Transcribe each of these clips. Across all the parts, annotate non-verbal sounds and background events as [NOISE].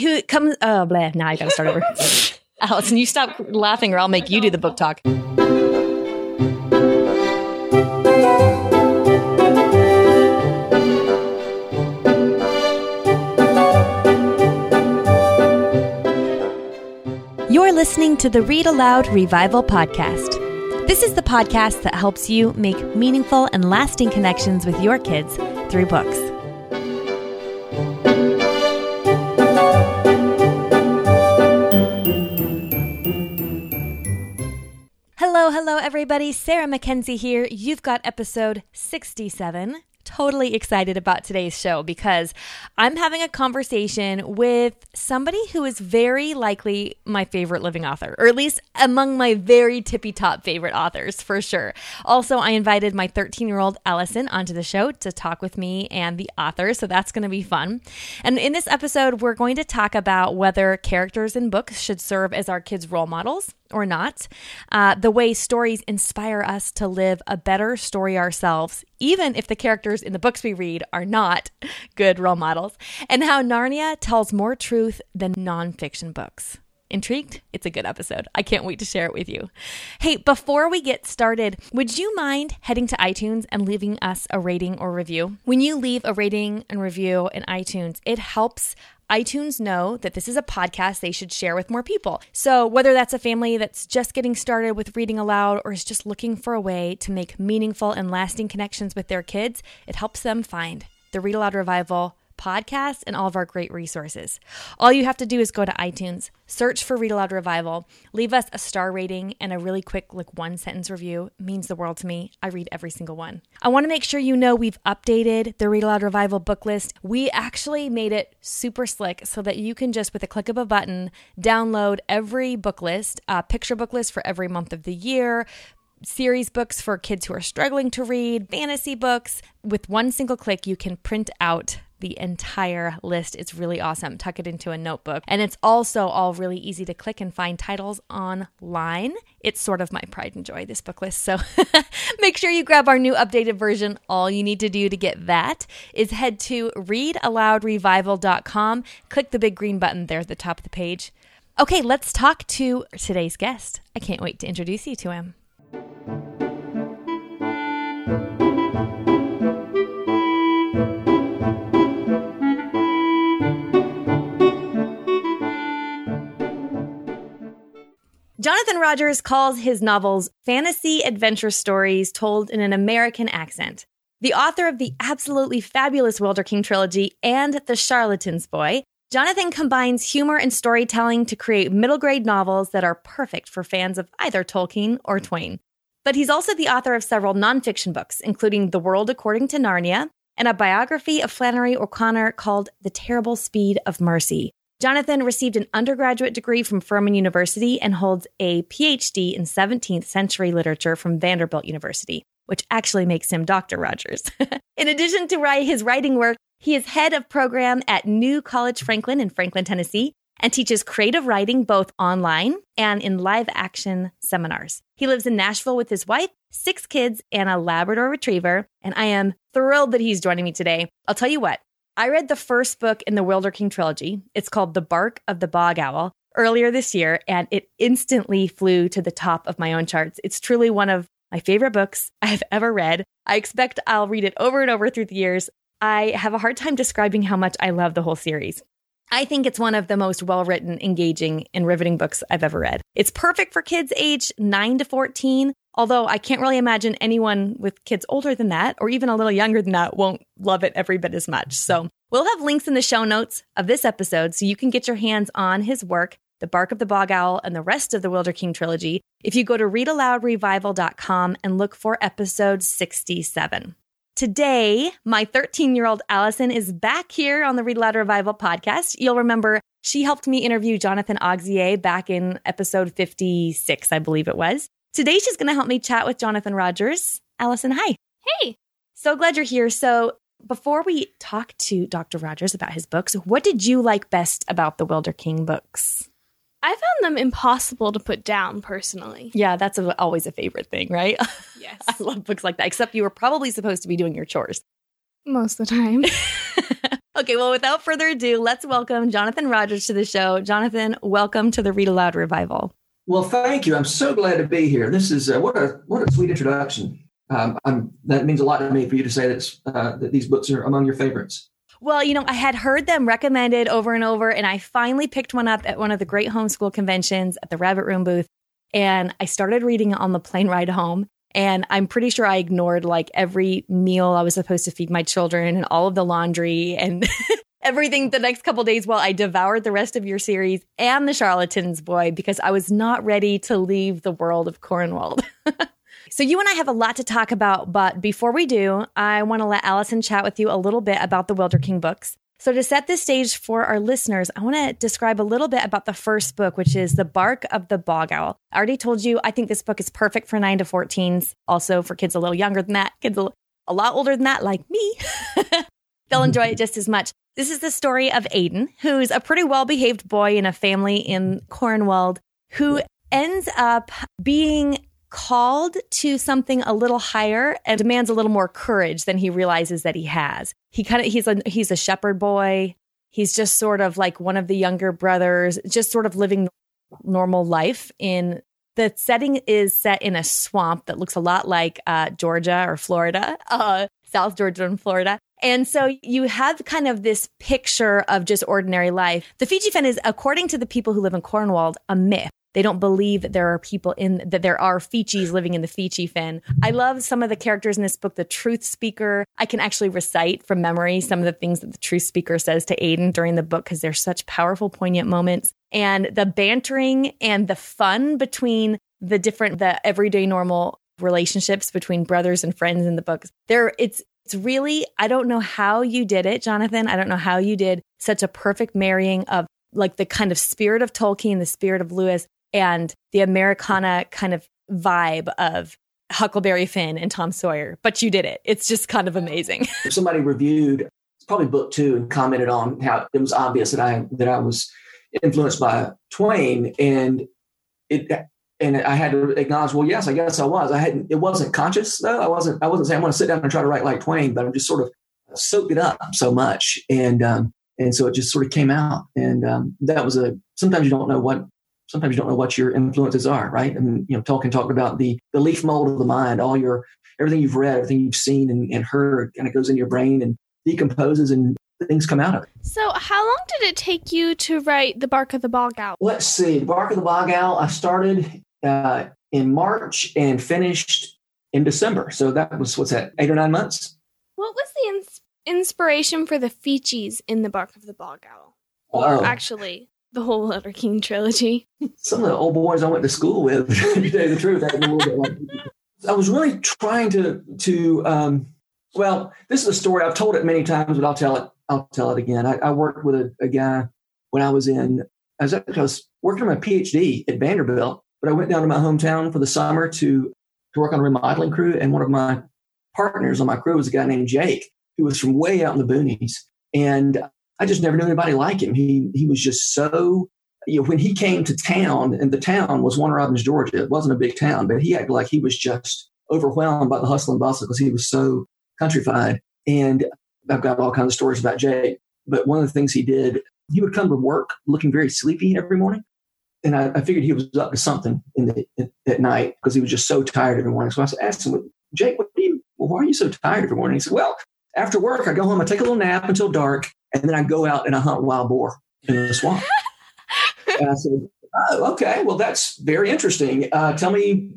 who comes oh blah now i gotta start over [LAUGHS] allison you stop laughing or i'll make you do the book talk You're listening to the Read Aloud Revival Podcast. This is the podcast that helps you make meaningful and lasting connections with your kids through books. Everybody. Sarah McKenzie here. You've got episode 67 totally excited about today's show because I'm having a conversation with somebody who is very likely my favorite living author, or at least among my very tippy top favorite authors for sure. Also, I invited my 13 year old Allison onto the show to talk with me and the author, so that's going to be fun. And in this episode, we're going to talk about whether characters in books should serve as our kids' role models or not, uh, the way stories inspire us to live a better story ourselves, even if the characters in the books we read are not [LAUGHS] good role models, and how Narnia tells more truth than nonfiction books. Intrigued? It's a good episode. I can't wait to share it with you. Hey, before we get started, would you mind heading to iTunes and leaving us a rating or review? When you leave a rating and review in iTunes, it helps iTunes know that this is a podcast they should share with more people. So, whether that's a family that's just getting started with reading aloud or is just looking for a way to make meaningful and lasting connections with their kids, it helps them find the Read Aloud Revival podcast and all of our great resources. All you have to do is go to iTunes, search for Read Aloud Revival, leave us a star rating and a really quick, like one sentence review. It means the world to me. I read every single one. I want to make sure you know we've updated the Read Aloud Revival book list. We actually made it super slick so that you can just, with a click of a button, download every book list, a picture book list for every month of the year, series books for kids who are struggling to read, fantasy books. With one single click, you can print out the entire list. It's really awesome. Tuck it into a notebook. And it's also all really easy to click and find titles online. It's sort of my pride and joy, this book list. So [LAUGHS] make sure you grab our new updated version. All you need to do to get that is head to readaloudrevival.com, click the big green button there at the top of the page. Okay, let's talk to today's guest. I can't wait to introduce you to him. Jonathan Rogers calls his novels fantasy adventure stories told in an American accent. The author of the absolutely fabulous Wilder King trilogy and The Charlatan's Boy, Jonathan combines humor and storytelling to create middle grade novels that are perfect for fans of either Tolkien or Twain. But he's also the author of several nonfiction books, including The World According to Narnia and a biography of Flannery O'Connor called The Terrible Speed of Mercy. Jonathan received an undergraduate degree from Furman University and holds a PhD in 17th century literature from Vanderbilt University, which actually makes him Dr. Rogers. [LAUGHS] in addition to his writing work, he is head of program at New College Franklin in Franklin, Tennessee, and teaches creative writing both online and in live action seminars. He lives in Nashville with his wife, six kids, and a Labrador retriever. And I am thrilled that he's joining me today. I'll tell you what, I read the first book in the Wilder King trilogy. It's called The Bark of the Bog Owl earlier this year, and it instantly flew to the top of my own charts. It's truly one of my favorite books [LAUGHS] I have ever read. I expect I'll read it over and over through the years. I have a hard time describing how much I love the whole series. I think it's one of the most well written, engaging, and riveting books I've ever read. It's perfect for kids aged 9 to 14, although I can't really imagine anyone with kids older than that or even a little younger than that won't love it every bit as much. So we'll have links in the show notes of this episode so you can get your hands on his work, The Bark of the Bog Owl, and the rest of the Wilder King trilogy if you go to readaloudrevival.com and look for episode 67. Today, my 13 year old Allison is back here on the Read Aloud Revival podcast. You'll remember she helped me interview Jonathan Auxier back in episode 56, I believe it was. Today, she's going to help me chat with Jonathan Rogers. Allison, hi. Hey. So glad you're here. So, before we talk to Dr. Rogers about his books, what did you like best about the Wilder King books? I found them impossible to put down personally. Yeah, that's a, always a favorite thing, right? [LAUGHS] Yes. I love books like that, except you were probably supposed to be doing your chores. Most of the time. [LAUGHS] [LAUGHS] Okay, well, without further ado, let's welcome Jonathan Rogers to the show. Jonathan, welcome to the Read Aloud Revival. Well, thank you. I'm so glad to be here. This is uh, what a what a sweet introduction. Um, that means a lot to me for you to say that, uh, that these books are among your favorites. Well, you know, I had heard them recommended over and over, and I finally picked one up at one of the great homeschool conventions at the Rabbit Room booth. And I started reading it on the plane ride home. And I'm pretty sure I ignored like every meal I was supposed to feed my children and all of the laundry and [LAUGHS] everything the next couple days while I devoured the rest of your series and the Charlatans Boy because I was not ready to leave the world of Cornwall. [LAUGHS] So, you and I have a lot to talk about, but before we do, I want to let Allison chat with you a little bit about the Wilder King books. So, to set the stage for our listeners, I want to describe a little bit about the first book, which is The Bark of the Bog Owl. I already told you, I think this book is perfect for 9 to 14s, also for kids a little younger than that, kids a lot older than that, like me. [LAUGHS] They'll enjoy it just as much. This is the story of Aidan, who's a pretty well behaved boy in a family in Cornwall who ends up being called to something a little higher and demands a little more courage than he realizes that he has. He kind of he's a he's a shepherd boy. He's just sort of like one of the younger brothers, just sort of living normal life in the setting is set in a swamp that looks a lot like uh, Georgia or Florida, uh, South Georgia and Florida. And so you have kind of this picture of just ordinary life. The Feechie Fen is, according to the people who live in Cornwall, a myth. They don't believe that there are people in that there are Feechies living in the Feechie Fen. I love some of the characters in this book. The truth speaker, I can actually recite from memory some of the things that the truth speaker says to Aidan during the book because they're such powerful, poignant moments. And the bantering and the fun between the different, the everyday normal relationships between brothers and friends in the books. There, it's it's really, I don't know how you did it, Jonathan. I don't know how you did such a perfect marrying of like the kind of spirit of Tolkien, the spirit of Lewis, and the Americana kind of vibe of Huckleberry Finn and Tom Sawyer, but you did it. It's just kind of amazing. [LAUGHS] Somebody reviewed probably book two and commented on how it was obvious that I that I was influenced by Twain, and it and I had to acknowledge, well, yes, I guess I was. I hadn't. It wasn't conscious though. I wasn't. I wasn't saying I'm going to sit down and try to write like Twain, but I'm just sort of soaked it up so much, and um, and so it just sort of came out, and um, that was a. Sometimes you don't know what sometimes you don't know what your influences are, right? And you know, Tolkien talked about the the leaf mold of the mind, all your everything you've read, everything you've seen and, and heard kind of goes in your brain and decomposes and things come out of it. So how long did it take you to write The Bark of the Bog Owl? Let's see. The Bark of the Bog Owl, I started uh, in March and finished in December. So that was, what's that, eight or nine months? What was the ins- inspiration for the Feechies in The Bark of the Bog Owl? Or oh. actually, the whole Wilder King trilogy. [LAUGHS] Some of the old boys I went to school with, [LAUGHS] to tell you the truth, I, I was really trying to to um, well, this is a story I've told it many times, but I'll tell it. I'll tell it again. I, I worked with a, a, guy when I was in. I was, I was working on my PhD at Vanderbilt, but I went down to my hometown for the summer to to work on a remodeling crew, and one of my partners on my crew was a guy named Jake, who was from way out in the boonies, and I just never knew anybody like him. He he was just so you know when he came to town, and the town was Warner Robins, Georgia. It wasn't a big town, but he acted like he was just overwhelmed by the hustle and bustle because he was so countrified. And I've got all kinds of stories about Jake. But one of the things he did, he would come to work looking very sleepy every morning. And I, I figured he was up to something in the in, at night because he was just so tired every morning. So I asked him, Jake, what do you, well, why are you so tired every morning? He said, Well, after work, I go home, I take a little nap until dark, and then I go out and I hunt wild boar in the swamp. [LAUGHS] and I said, oh, okay, well, that's very interesting. Uh, tell me,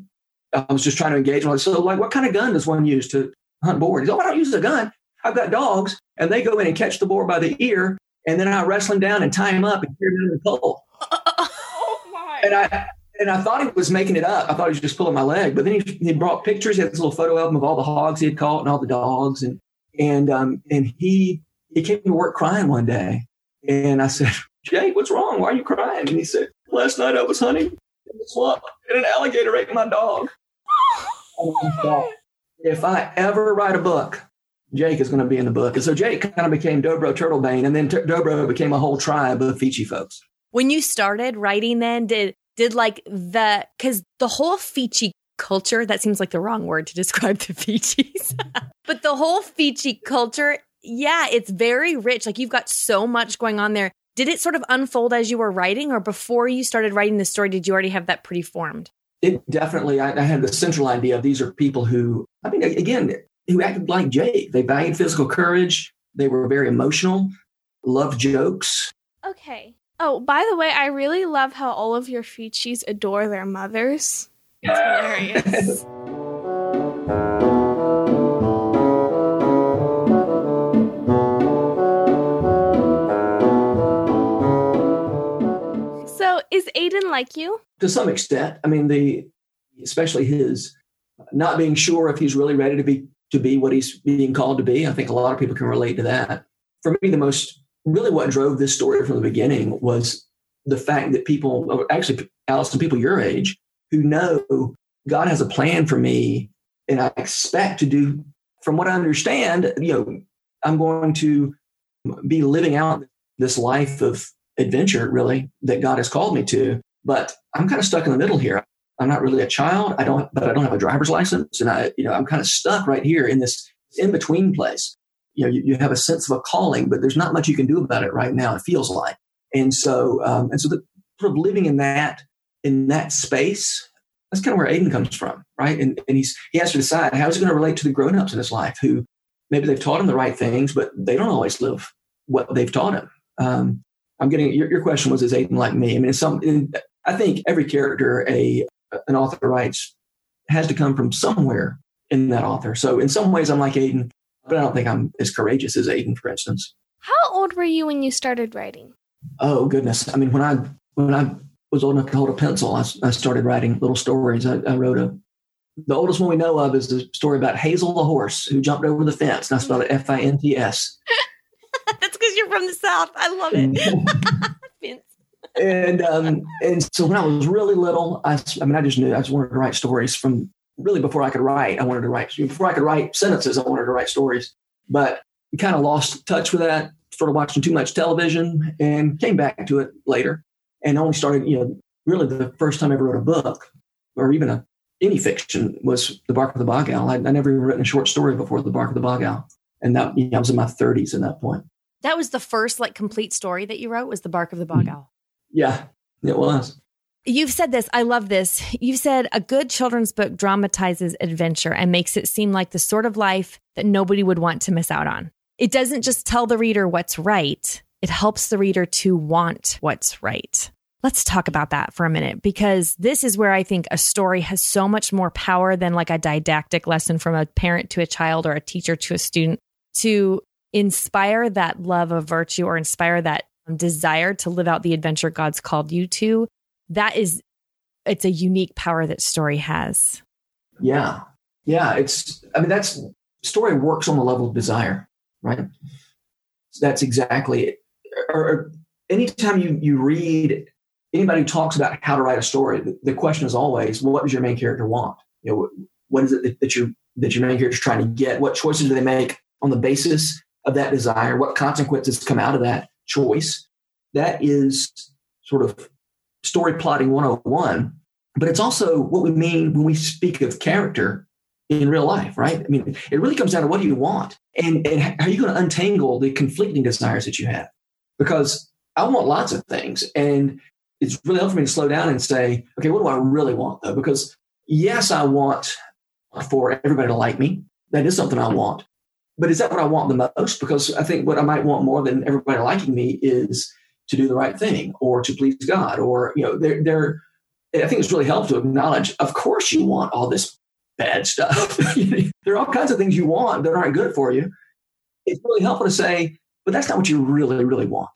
I was just trying to engage. Him. So, like, what kind of gun does one use to hunt boar? He said, oh, I don't use a gun. I've got dogs, and they go in and catch the boar by the ear, and then I wrestle him down and tie him up and carry him in the pole. And I, and I thought he was making it up. I thought he was just pulling my leg. But then he, he brought pictures. He had this little photo album of all the hogs he had caught and all the dogs. And and um, and he he came to work crying one day, and I said, [LAUGHS] Jake, what's wrong? Why are you crying? And he said, Last night I was hunting in the swamp, and an alligator ate my dog. If I ever write a book, Jake is going to be in the book. And so Jake kind of became Dobro Turtlebane, and then T- Dobro became a whole tribe of Feechie folks. When you started writing, then did did like the because the whole Feechie culture that seems like the wrong word to [LAUGHS] describe the Feechies, [LAUGHS] but the whole Feechie culture Yeah, it's very rich. Like you've got so much going on there. Did it sort of unfold as you were writing, or before you started writing the story, did you already have that pretty formed? It definitely, I, I had the central idea of these are people who, I mean, again, who acted like Jake. They valued physical courage. They were very emotional, loved jokes. Okay. Oh, by the way, I really love how all of your Feechies adore their mothers. It's hilarious. [LAUGHS] so, is Aidan like you? To some extent. I mean, the especially his not being sure if he's really ready to be to be what he's being called to be. I think a lot of people can relate to that. For me, the most really what drove this story from the beginning was the fact that people, actually, Allison, people your age, who know God has a plan for me, and I expect to do, from what I understand, you know, I'm going to be living out this life of adventure, really, that God has called me to. But I'm kind of stuck in the middle here. I'm not really a child. I don't, but I don't have a driver's license, and I, you know, I'm kind of stuck right here in this in between place. You know, you, you have a sense of a calling, but there's not much you can do about it right now. It feels like, and so, um, and so, the sort of living in that in that space. That's kind of where Aidan comes from, right? And, and he's he has to decide how is he going to relate to the grown-ups in his life who maybe they've taught him the right things, but they don't always live what they've taught him. Um, I'm getting your, your question was is Aidan like me? I mean, some. I think every character a an author writes has to come from somewhere in that author. So in some ways, I'm like Aidan, but I don't think I'm as courageous as Aidan, for instance. How old were you when you started writing? Oh goodness! I mean, when I when I was old enough to hold a pencil, I, I started writing little stories. I, I, wrote a the oldest one we know of is the story about Hazel the horse who jumped over the fence. And I spelled it F I N T S. [LAUGHS] That's because you're from the south. I love it. Fence. [LAUGHS] and um, and so when I was really little, I, I mean, I just knew I just wanted to write stories from really before I could write. I wanted to write before I could write sentences. I wanted to write stories, but kind of lost touch with that. Started watching too much television and came back to it later. And only started, you know, really the first time I ever wrote a book or even a any fiction was The Bark of the Bog Owl. I, I never even written a short story before The Bark of the Bog Owl, and that you know, I was in my 30s at that point. That was the first like complete story that you wrote was The Bark of the Bog mm-hmm. Owl. Yeah, it was. You've said this. I love this. You've said a good children's book dramatizes adventure and makes it seem like the sort of life that nobody would want to miss out on. It doesn't just tell the reader what's right, it helps the reader to want what's right. Let's talk about that for a minute because this is where I think a story has so much more power than like a didactic lesson from a parent to a child or a teacher to a student to inspire that love of virtue or inspire that desire to live out the adventure God's called you to, that is, it's a unique power that story has. Yeah. Yeah. It's, I mean, that's story works on the level of desire, right? That's exactly it. Or, or anytime you, you read anybody who talks about how to write a story, the, the question is always, well, what does your main character want? You know, what, what is it that, that you that your main character is trying to get? What choices do they make on the basis of that desire? What consequences come out of that? choice. That is sort of story plotting 101. But it's also what we mean when we speak of character in real life, right? I mean, it really comes down to what do you want? And, and how are you going to untangle the conflicting desires that you have? Because I want lots of things. And it's really helpful for me to slow down and say, okay, what do I really want though? Because yes, I want for everybody to like me. That is something I want. But is that what I want the most? Because I think what I might want more than everybody liking me is to do the right thing or to please God or, you know, they're, they're I think it's really helpful to acknowledge, of course you want all this bad stuff. [LAUGHS] there are all kinds of things you want that aren't good for you. It's really helpful to say, but that's not what you really, really want.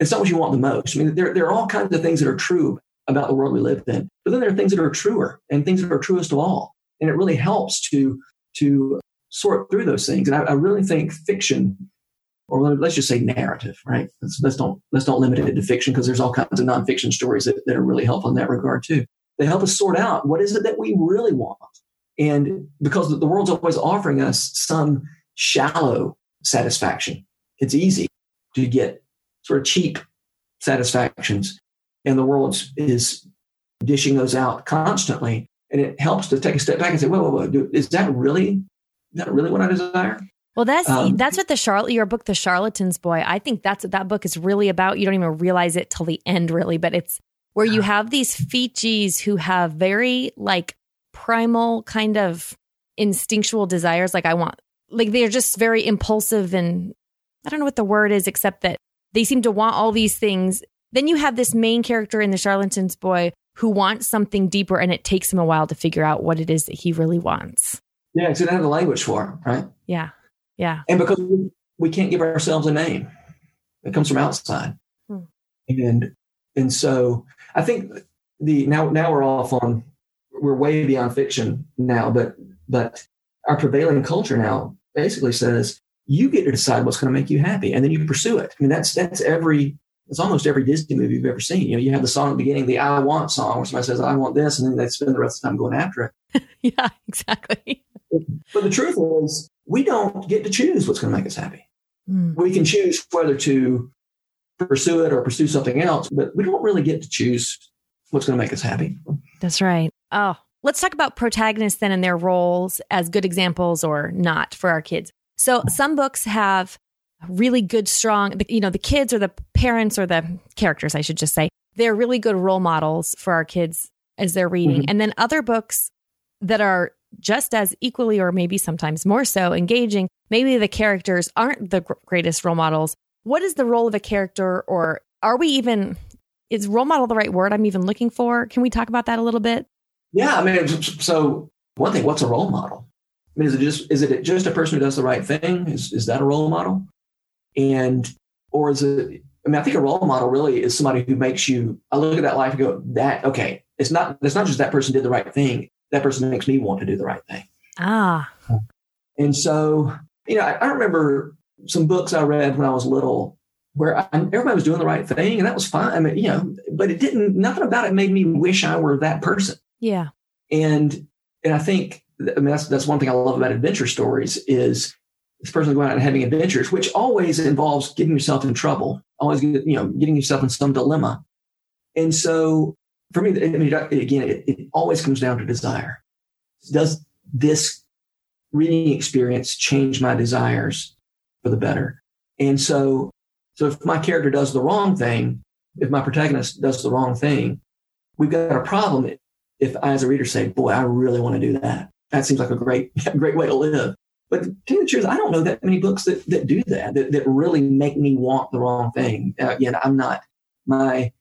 It's not what you want the most. I mean, there, there are all kinds of things that are true about the world we live in, but then there are things that are truer and things that are truest of all. And it really helps to, to sort through those things. And I, I really think fiction, or let's just say narrative, right? Let's, let's don't let's don't limit it to fiction because there's all kinds of nonfiction stories that, that are really helpful in that regard too. They help us sort out what is it that we really want, and because the world's always offering us some shallow satisfaction, it's easy to get sort of cheap satisfactions, and the world is dishing those out constantly. And it helps to take a step back and say, "Whoa, whoa, whoa! Is that really is that really what I desire? Well, that's um, that's what the Charlotte your book, The Charlatan's Boy. I think that's what that book is really about. You don't even realize it till the end, really, but it's where you have these Feechies who have very like primal kind of instinctual desires. Like I want, like they're just very impulsive and I don't know what the word is, except that they seem to want all these things. Then you have this main character in The Charlatan's Boy who wants something deeper, and it takes him a while to figure out what it is that he really wants. Yeah, because don't have the language for it, right? Yeah. Yeah. And because we can't give ourselves a name, it comes from outside. Hmm. And and so I think the now now we're off on we're way beyond fiction now, but but our prevailing culture now basically says you get to decide what's going to make you happy, and then you pursue it. I mean, that's that's every it's almost every Disney movie you've ever seen. You know, you have the song at the beginning, the "I Want" song, where somebody says, "I want this," and then they spend the rest of the time going after it. [LAUGHS] yeah, exactly. But the truth is, we don't get to choose what's going to make us happy. Mm. We can choose whether to pursue it or pursue something else, but we don't really get to choose what's going to make us happy. That's right. Oh, let's talk about protagonists then and their roles as good examples or not for our kids. So some books have really good, strong, you know, the kids or the parents or the characters, I should just say, they're really good role models for our kids as they're reading. Mm-hmm. And then other books that are just as equally or maybe sometimes more so engaging. Maybe the characters aren't the greatest role models. What is the role of a character or are we even is role model the right word I'm even looking for? Can we talk about that a little bit? Yeah, I mean so one thing, what's a role model? I mean, is it just is it just a person who does the right thing? Is is that a role model? And or is it I mean, I think a role model really is somebody who makes you I look at that life and go, that okay, it's not it's not just that person did the right thing that person makes me want to do the right thing. Ah. And so, you know, I, I remember some books I read when I was little where I, everybody was doing the right thing and that was fine. I mean, you know, but it didn't, nothing about it made me wish I were that person. Yeah. And, and I think, I mean, that's, that's one thing I love about adventure stories is this person going out and having adventures, which always involves getting yourself in trouble, always, you know, getting yourself in some dilemma. And so for me, I mean, again, it, it always comes down to desire. Does this reading experience change my desires for the better? And so, so if my character does the wrong thing, if my protagonist does the wrong thing, we've got a problem. If I, as a reader, say, "Boy, I really want to do that," that seems like a great, [LAUGHS] great way to live. But to tell the truth, I don't know that many books that, that do that, that, that really make me want the wrong thing. Uh, I'm not my,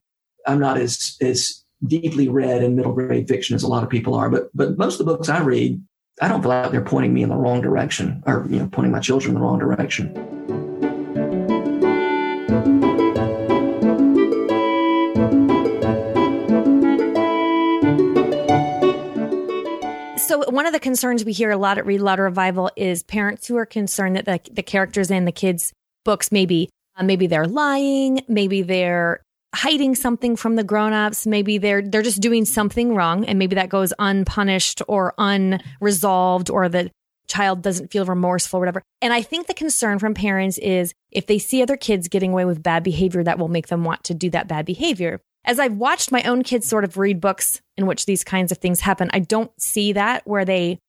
I'm not as as deeply read in middle grade fiction as a lot of people are, but but most of the books I read, I don't feel like they're pointing me in the wrong direction or you know pointing my children in the wrong direction. So one of the concerns we hear a lot at Read Aloud Revival is parents who are concerned that the, the characters in the kids' books maybe uh, maybe they're lying, maybe they're hiding something from the grown-ups. Maybe they're they're just doing something wrong and maybe that goes unpunished or unresolved or the child doesn't feel remorseful or whatever. And i think the concern from parents is if they see other kids getting away with bad behavior that will make them want to do that bad behavior. As i've watched my own kids sort of read books in which these kinds of things happen i don't see that where they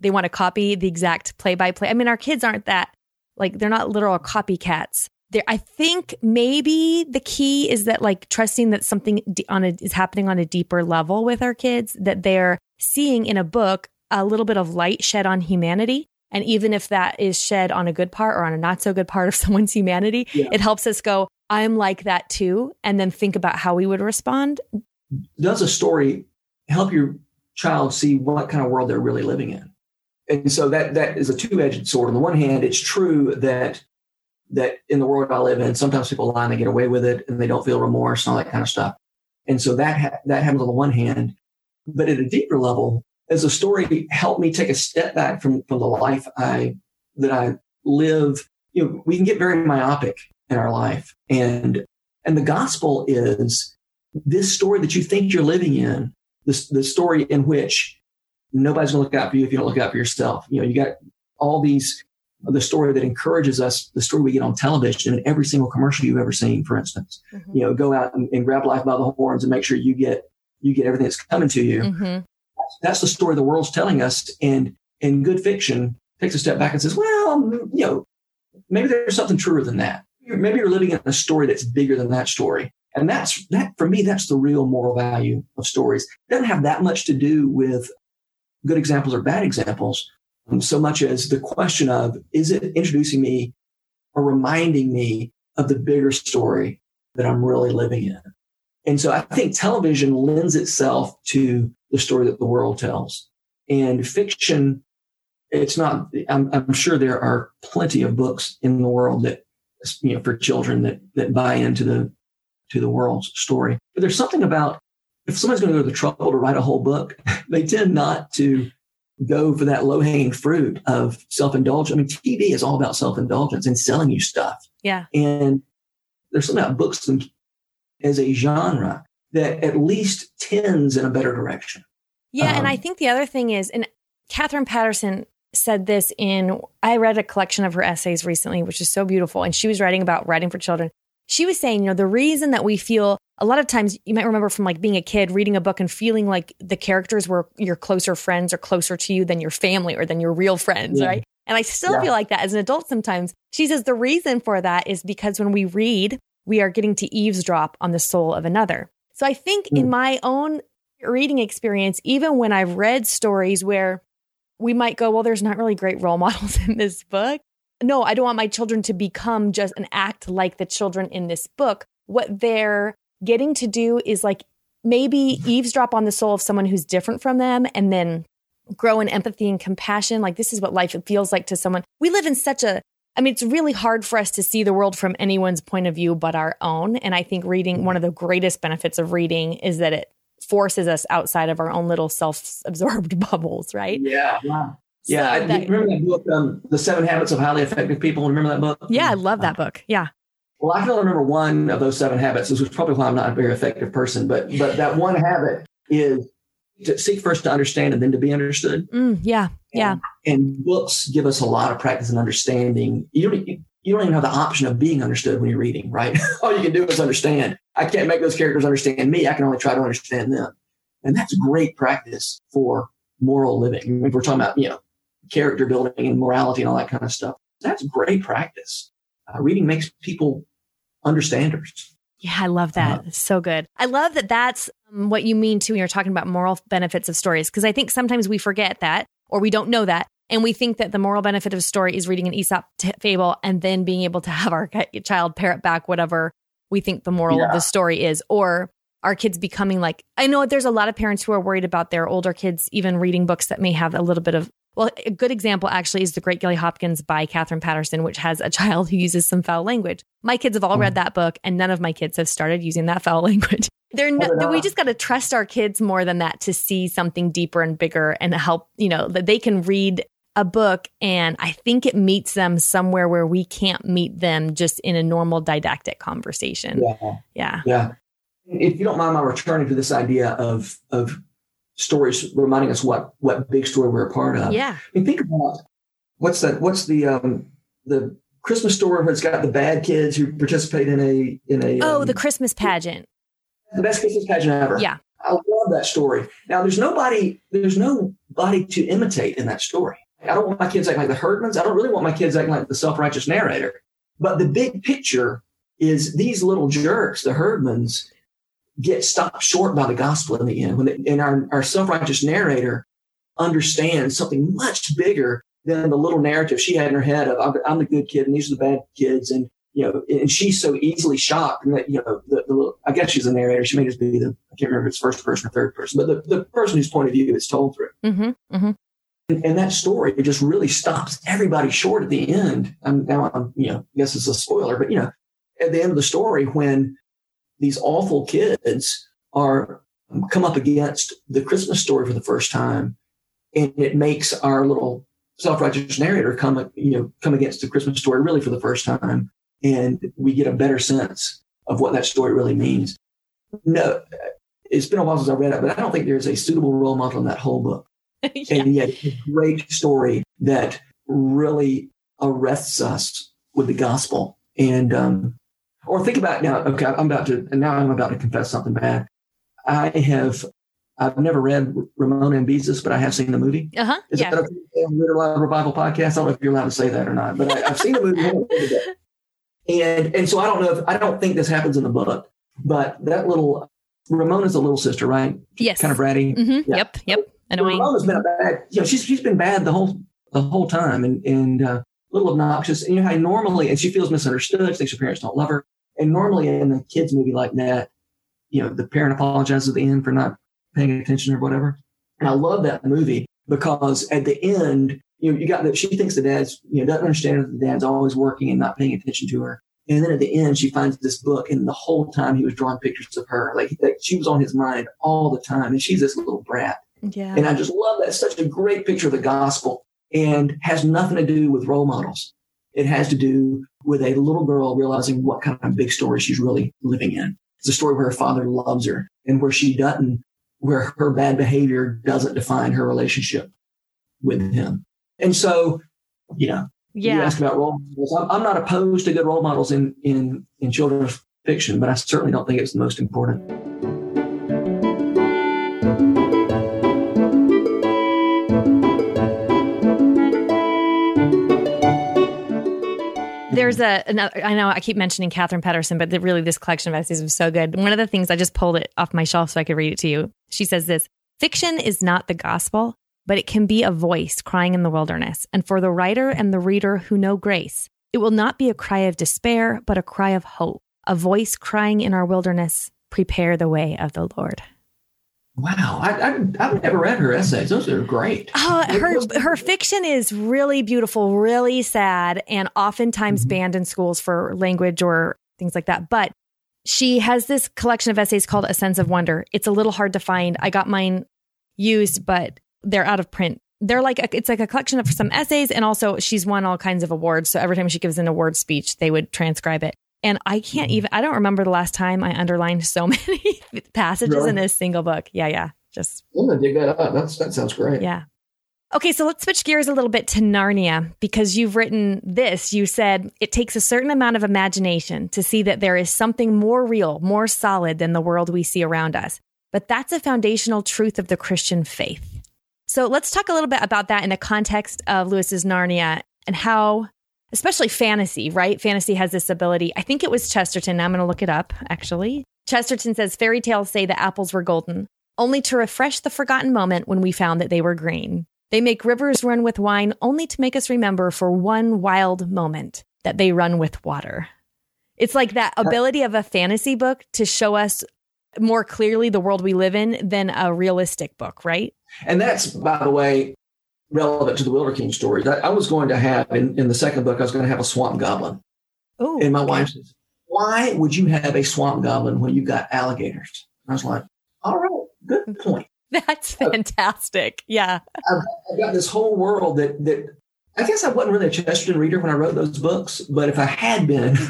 they want to copy the exact play by play i mean our kids aren't that like they're not literal copycats there i think maybe the key is that like trusting that something on a, is happening on a deeper level with our kids that they're seeing in a book a little bit of light shed on humanity. And even if that is shed on a good part or on a not so good part of [LAUGHS] someone's humanity yeah. it helps us go i'm like that too and then think about how we would respond. Does a story help your child see what kind of world they're really living in? And so that that is a two-edged sword. On the one hand it's true that that in the world I live in, sometimes people lie and they get away with it and they don't feel remorse and all that kind of stuff. And so that ha- that happens on the one hand, but at a deeper level, as a story helped me take a step back from from the life I that I live. You know, we can get very myopic in our life, and and the gospel is this story that you think you're living in, this the story in which nobody's going to look out for you if you don't look out for yourself. You know, you got all these the story that encourages us, the story we get on television in every single commercial you've ever seen, for instance. Mm-hmm. You know, go out and, and, grab life by the horns and make sure you get you get everything that's coming to you. Mm-hmm. That's, the story the world's telling us. And in good fiction, takes a step back and says, well, you know, maybe there's something truer than that. Maybe you're living in a story that's bigger than that story. And that's that for me, that's the real moral value of stories. It doesn't have that much to do with good examples or bad examples, Um, so much as the question of is it introducing me or reminding me of the bigger story that I'm really living in? And so I think television lends itself to the story that the world tells. And fiction, it's not, I'm, I'm sure there are plenty of books in the world that, you know, for children that, that buy into the, to the world's story. But there's something about if someone's going to go to the trouble to write a whole book, [LAUGHS] they tend not to go for that low hanging fruit of self indulgence. I mean, TV is all about self indulgence and selling you stuff. Yeah. And there's something about books as a genre that at least tends in a better direction. Yeah. Um, and I think the other thing is, and Katherine Paterson said this in, I read a collection of her essays recently, which is so beautiful. And she was writing about writing for children. She was saying, you know, the reason that we feel a lot of times you might remember from like being a kid reading a book and feeling like the characters were your closer friends or closer to you than your family or than your real friends, yeah. right? And I still yeah. feel like that as an adult sometimes. She says the reason for that is because when we read, we are getting to eavesdrop on the soul of another. So I think mm. in my own reading experience, even when I've read stories where we might go, well, there's not really great role models [LAUGHS] in this book. No, I don't want my children to become just and act like the children in this book. What they're getting to do is like maybe eavesdrop on the soul of someone who's different from them and then grow in empathy and compassion. Like this is what life feels like to someone. We live in such a I mean, it's really hard for us to see the world from anyone's point of view but our own. And I think reading, one of the greatest benefits of reading is that it forces us outside of our own little self absorbed [LAUGHS] bubbles, right? Yeah. Yeah. Yeah. I, that, remember that book, um, The Seven Habits of Highly Effective People? Remember that book? Yeah. I love that book. Yeah. Well, I can only remember one of those seven habits. This is probably why I'm not a very effective person, but but that one habit is to seek first to understand and then to be understood. Mm, yeah, yeah. And, books give us a lot of practice and understanding. You don't you don't even have the option of being understood when you're reading, right? [LAUGHS] All you can do is understand. I can't make those characters understand me. I can only try to understand them, and that's great practice for moral living. If we're talking about you know character building and morality and all that kind of stuff, that's great practice uh, reading makes people understanders. Yeah, I love that. Uh, so good. I love that that's um, what you mean too when you're talking about moral benefits of stories, because I think sometimes we forget that or we don't know that. And we think that the moral benefit of a story is reading an Aesop t- fable and then being able to have our child parrot back whatever we think the moral yeah. of the story is, or our kids becoming like, I know there's a lot of parents who are worried about their older kids even reading books that may have a little bit of well, a good example actually is The Great Gilly Hopkins by Katherine Paterson, which has a [LAUGHS] child who uses some foul language. My kids have all read hmm. that book, and none of my kids have started using that foul [LAUGHS] language. They're no, we just got to trust our kids more than that to see something deeper and bigger and help, you know, that they can read a book and I think it meets them somewhere where we can't meet them just in a normal didactic conversation. Yeah. Yeah. Yeah. If you don't mind my returning to this idea of of stories reminding us what what big story we're a part of. Yeah. I mean, think about what's that? What's the um the Christmas story where it's got the bad kids who participate in a in a oh um, the Christmas pageant. The best Christmas pageant ever. Yeah. I love that story. Now there's nobody there's nobody to imitate in that story. I don't want my kids acting like the Herdmans. I don't really want my kids acting like the self-righteous narrator. But the big picture is these little jerks, the Herdmans, get stopped short by the gospel in the end. When they, and our, our self-righteous narrator understands something much bigger than the little narrative she had in her head of I'm, I'm, the good kid and these are the bad kids and you know and she's so easily shocked and that you know the, the I guess she's a narrator she may just be the I can't remember if it's first person or third person but the, the person whose point of view is told through mm-hmm, mm-hmm. And, and, that story just really stops everybody short at the end I'm now I'm you know I guess it's a spoiler but you know at the end of the story when these awful kids are um, come up against the Christmas story for the first time, and it makes our little self-righteous narrator come you know come against the Christmas story really for the first time, and we get a better sense of what that story really means. No, it's been a while since I read it, but I don't think there's a suitable role model in that whole book. [LAUGHS] yeah. And yet, a great story that really arrests us with the gospel. And um, or think about now, okay, I'm about to, now I'm about to confess something bad. I have I've never read Ramona and Beezus, but I have seen the movie. Uh huh. Is Yeah. that a Literal Revival podcast? I don't know if you're allowed to say that or not, but I, I've seen the movie. [LAUGHS] and and so I don't know if I don't think this happens in the book, but that little Ramona's a little sister, right? Yes. Kind of bratty. Mm-hmm. Yeah. Yep. Yep. Annoying. Ramona's been a bad, you know, she's she's been bad the whole the whole time, and and uh, a little obnoxious. And you know how normally, and she feels misunderstood. She thinks her parents don't love her. And normally in a kids movie like that, you know, the parent apologizes at the end for not paying attention or whatever. And I love that movie because at the end, you know, you got that she thinks the dad's, you know, doesn't understand that the dad's always working and not paying attention to her. And then at the end, she finds this book, and the whole time he was drawing pictures of her, like, she was on his mind all the time. And she's this little brat. Yeah. And I just love that. It's such a great picture of the gospel and has nothing to do with role models. It has to do with a little girl realizing what kind of big story she's really living in. It's a story where her father loves her and where she doesn't, where her bad behavior doesn't define her relationship with him. And so, you know, you yeah. ask about role models. I'm, I'm not opposed to good role models in, in, in children's fiction, but I certainly don't think it's the most important. There's a another. I know I keep mentioning Katherine Paterson, but the, really this collection of essays was so good. One of the things I just pulled it off my shelf so I could read it to you. She says this: "Fiction is not the gospel, but it can be a voice crying in the wilderness. And for the writer and the reader who know grace, it will not be a cry of despair, but a cry of hope. A voice crying in our wilderness, prepare the way of the Lord." Wow. I, I, I've never read her essays. Those are great. Oh, her her fiction is really beautiful, really sad, and oftentimes Mm-hmm. banned in schools for language or things like that. But she has this collection of essays called A Sense of Wonder. It's a little hard to find. I got mine used, but they're out of print. They're like a, it's like a collection of some essays, and also she's won all kinds of awards. So every time she gives an award speech, they would transcribe it. And I can't even. I don't remember the last time I underlined so [LAUGHS] many passages in a single book. Yeah, yeah, just I'm gonna dig that up. That's that sounds great. yeah. Okay, so let's switch gears a little bit to Narnia because you've written this. You said it takes a certain amount of imagination to see that there is something more real, more solid than the world we see around us. But that's a foundational truth of the Christian faith. So let's talk a little bit about that in the context of Lewis's Narnia and how, especially fantasy, right? Fantasy has this ability. I think it was Chesterton. I'm going to look it up, actually. Chesterton says fairy tales say the apples were golden, only to refresh the forgotten moment when we found that they were green. They make rivers run with wine only to make us remember for one wild moment that they run with water. It's like that ability of a fantasy book to show us more clearly the world we live in than a realistic book, right? And that's, by the way, relevant to the Wilder King stories. I, I was going to have in, in the second book, I was going to have a swamp goblin. Oh, And my wife says, Why would you have a swamp goblin when you got alligators? And I was like, All right, good [LAUGHS] point. that's fantastic. Yeah. I've, I've got this whole world that that I guess I wasn't really a Chesterton reader when I wrote those books, but if I had been, [LAUGHS]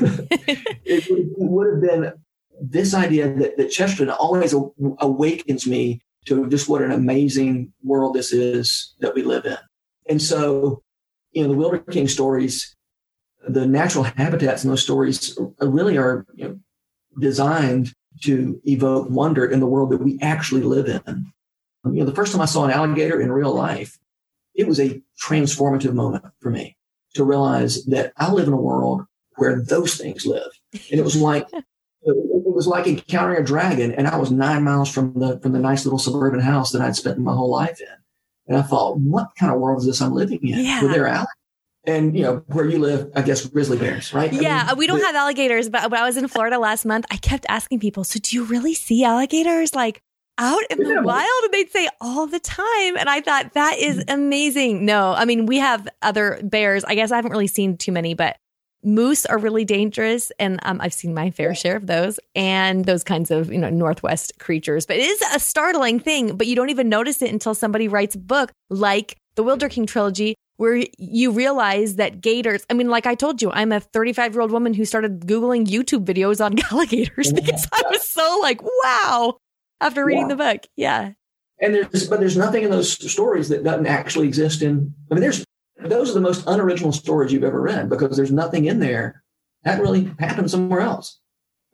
it, would, it would have been this idea that, that Chesterton always awakens me to just what an amazing world this is that we live in. And so, you know, the Wilder King stories, the natural habitats in those stories really are you know, designed to evoke wonder in the world that we actually live in. Um, you know, the first time I saw an alligator in real life, it was a transformative moment for me to realize that I live in a world where those things live. And it was like, [LAUGHS] was like encountering a dragon. And I was nine miles from the, from the nice little suburban house that I'd spent my whole life in. And I thought, what kind of world is this I'm living in? Yeah. Where there alligators. And, you know, where you live, I guess grizzly bears, right? I Yeah, mean, we don't the- have alligators, but when I was in Florida last month, I kept asking people, "So do you really see alligators like out in the wild?" And they'd say all the time, and I thought that is mm-hmm. amazing. No, I mean we have other bears. I guess I haven't really seen too many, but moose are really dangerous, and um, I've seen my fair share of those and those kinds of you know northwest creatures. But it is a startling thing, but you don't even notice it until somebody writes a book like the Wilder King trilogy where you realize that gators, I mean, like I told you, I'm a 35 year old woman who started Googling YouTube videos on [LAUGHS] alligators because I was so like, wow, after reading Yeah. the book. Yeah. And there's, but there's nothing in those stories that doesn't actually exist in, I mean, there's, those are the most unoriginal stories you've ever read because there's nothing in there that really happened somewhere else.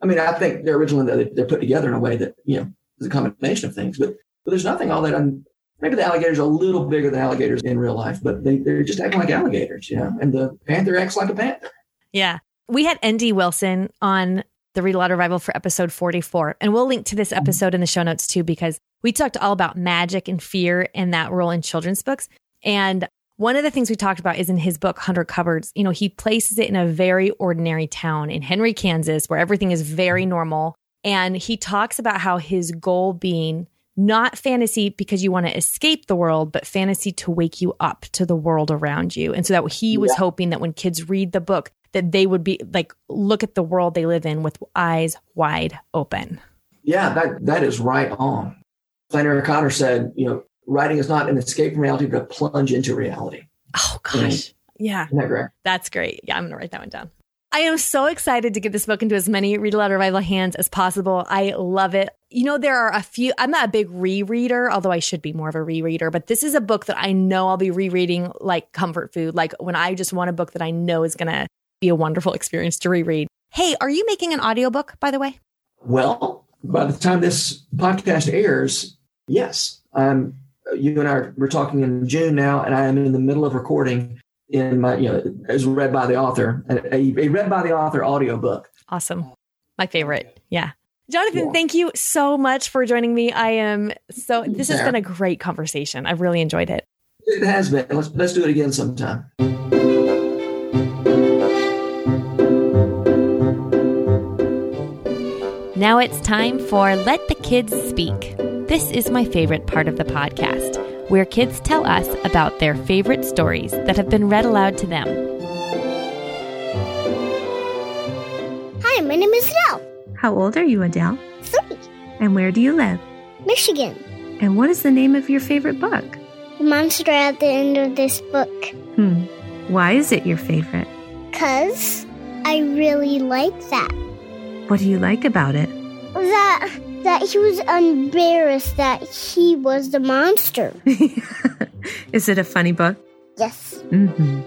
I mean, I think they're original and they're, put together in a way that, you know, is a combination of things, but But there's nothing all that. Un- maybe the alligators are a little bigger than alligators in real life, but they, they're just acting like alligators, you know. And the panther acts like a panther. Yeah, we had N.D. Wilson on the Read Aloud Revival for episode 44. And we'll link to this mm-hmm. episode in the show notes too, because we talked all about magic and fear and that role in children's books. And one of the things we talked about is in his book, 100 Cupboards, you know, he places it in a very ordinary town in Henry, Kansas, where everything is very normal. And he talks about how his goal being not fantasy because you want to escape the world, but fantasy to wake you up to the world around you. And so that he was yeah. hoping that when kids read the book, that they would be like look at the world they live in with eyes wide open. Yeah, that that is right on. Flannery O'Connor said, you know, writing is not an escape from reality, but a plunge into reality. Oh gosh. yeah. Isn't that great? That's great. Yeah, I'm gonna write that one down. I am so excited to get this book into as many Read Aloud Revival hands as possible. I love it. You know, there are a few, I'm not a big rereader, although I should be more of a rereader, but this is a book that I know I'll be rereading like comfort food. Like when I just want a book that I know is going to be a wonderful experience to reread. Hey, are you making an audiobook, by the way? Well, by the time this podcast airs, yes. I'm you and I we're talking in June now, and I am in the middle of recording in my, you know, as read by the author, a, a read by the author audiobook. Awesome. My favorite. Yeah. Jonathan, yeah. thank you so much for joining me. I am so this has been a great conversation. I've really enjoyed it. It has been. Let's let's do it again sometime. Now it's time for Let the Kids Speak. This is my favorite part of the podcast, where kids tell us about their favorite stories that have been read aloud to them. Hi, my name is Adele. How old are you, Adele? Three. And where do you live? Michigan. And what is the name of your favorite book? The monster at the end of this book. Hmm. Why is it your favorite? Because I really like that. What do you like about it? That that he was embarrassed that he was the monster. [LAUGHS] is it a funny book? Yes. Mm-hmm.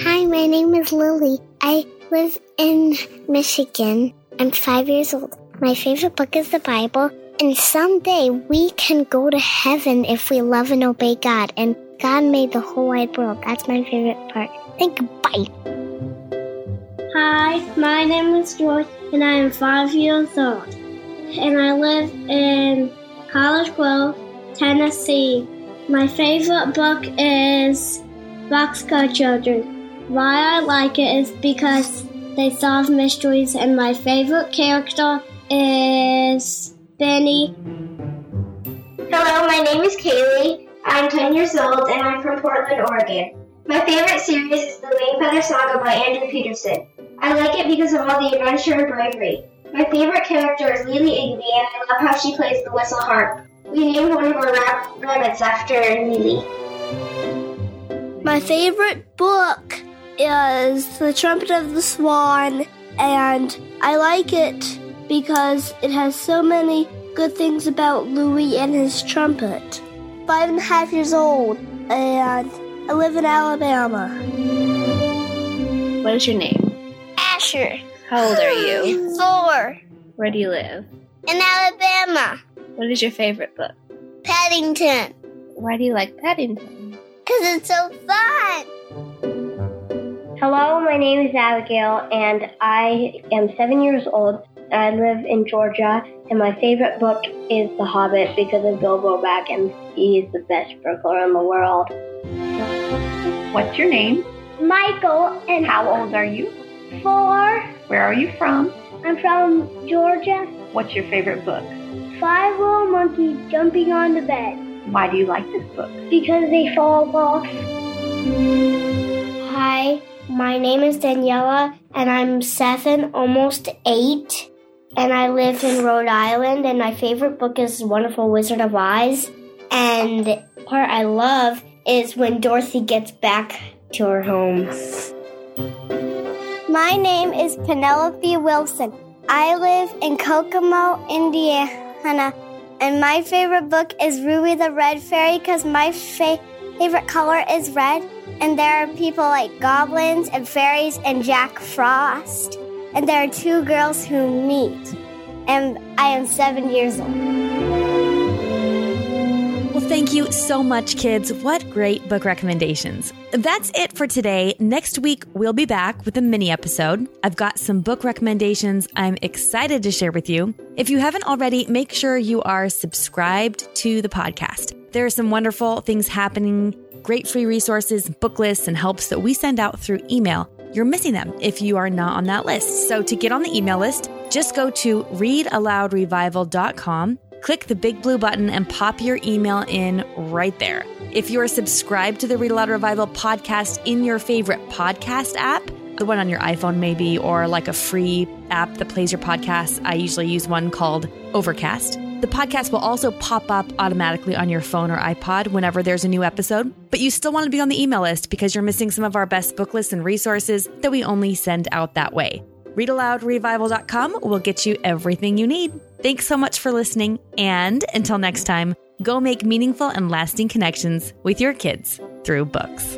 Hi, my name is Lily. I live in Michigan. I'm five years old. My favorite book is the Bible. And someday we can go to heaven if we love and obey God. And God made the whole wide world. That's my favorite part. Thank you. Bye. Hi, my name is George, and I am five years old, and I live in College Grove, Tennessee. My favorite book is Boxcar Children. Why I like it is because they solve mysteries, and my favorite character is Benny. Hello, my name is Kaylee. I'm 10 years old, and I'm from Portland, Oregon. My favorite series is The Wing Feather Saga by Andrew Peterson. I like it because of all the adventure and bravery. My favorite character is Lily Igiby, and I love how she plays the whistle harp. We named one of our rab- rabbits after Lily. My favorite book is The Trumpet of the Swan, and I like it because it has so many good things about Louis and his trumpet. Five and a half years old, and I live in Alabama. What is your name? Asher. How old are you? [GASPS] Four. Where do you live? In Alabama. What is your favorite book? Paddington. Why do you like Paddington? Because it's so fun. Hello, my name is Abigail, and I am seven years old. I live in Georgia, and my favorite book is The Hobbit because of Bilbo Baggins. He is the best burglar in the world. What's your name? Michael, and how old are you? Four. Where are you from? I'm from Georgia. What's your favorite book? Five little monkeys jumping on the bed. Why do you like this book? Because they fall off. Hi, my name is Daniela, and I'm seven, almost eight, and I live in Rhode Island. And my favorite book is Wonderful Wizard of Oz. And the part I love is when Dorothy gets back to her home. My name is Penelope Wilson. I live in Kokomo, Indiana, and my favorite book is Ruby the Red Fairy because my fa- favorite color is red, and there are people like goblins and fairies and Jack Frost, and there are two girls who meet, and I am seven years old. Well, thank you so much, kids. What great book recommendations. That's it for today. Next week, we'll be back with a mini episode. I've got some book recommendations I'm excited to share with you. If you haven't already, make sure you are subscribed to the podcast. There are some wonderful things happening, great free resources, book lists, and helps that we send out through email. You're missing them if you are not on that list. So to get on the email list, just go to readaloudrevival.com click the big blue button and pop your email in right there. If you are subscribed to the Read Aloud Revival podcast in your favorite podcast app, the one on your iPhone maybe, or like a free app that plays your podcasts, I usually use one called Overcast. The podcast will also pop up automatically on your phone or iPod whenever there's a new episode, but you still want to be on the email list because you're missing some of our best book lists and resources that we only send out that way. ReadAloudRevival.com will get you everything you need. Thanks so much for listening, and until next time, go make meaningful and lasting connections with your kids through books.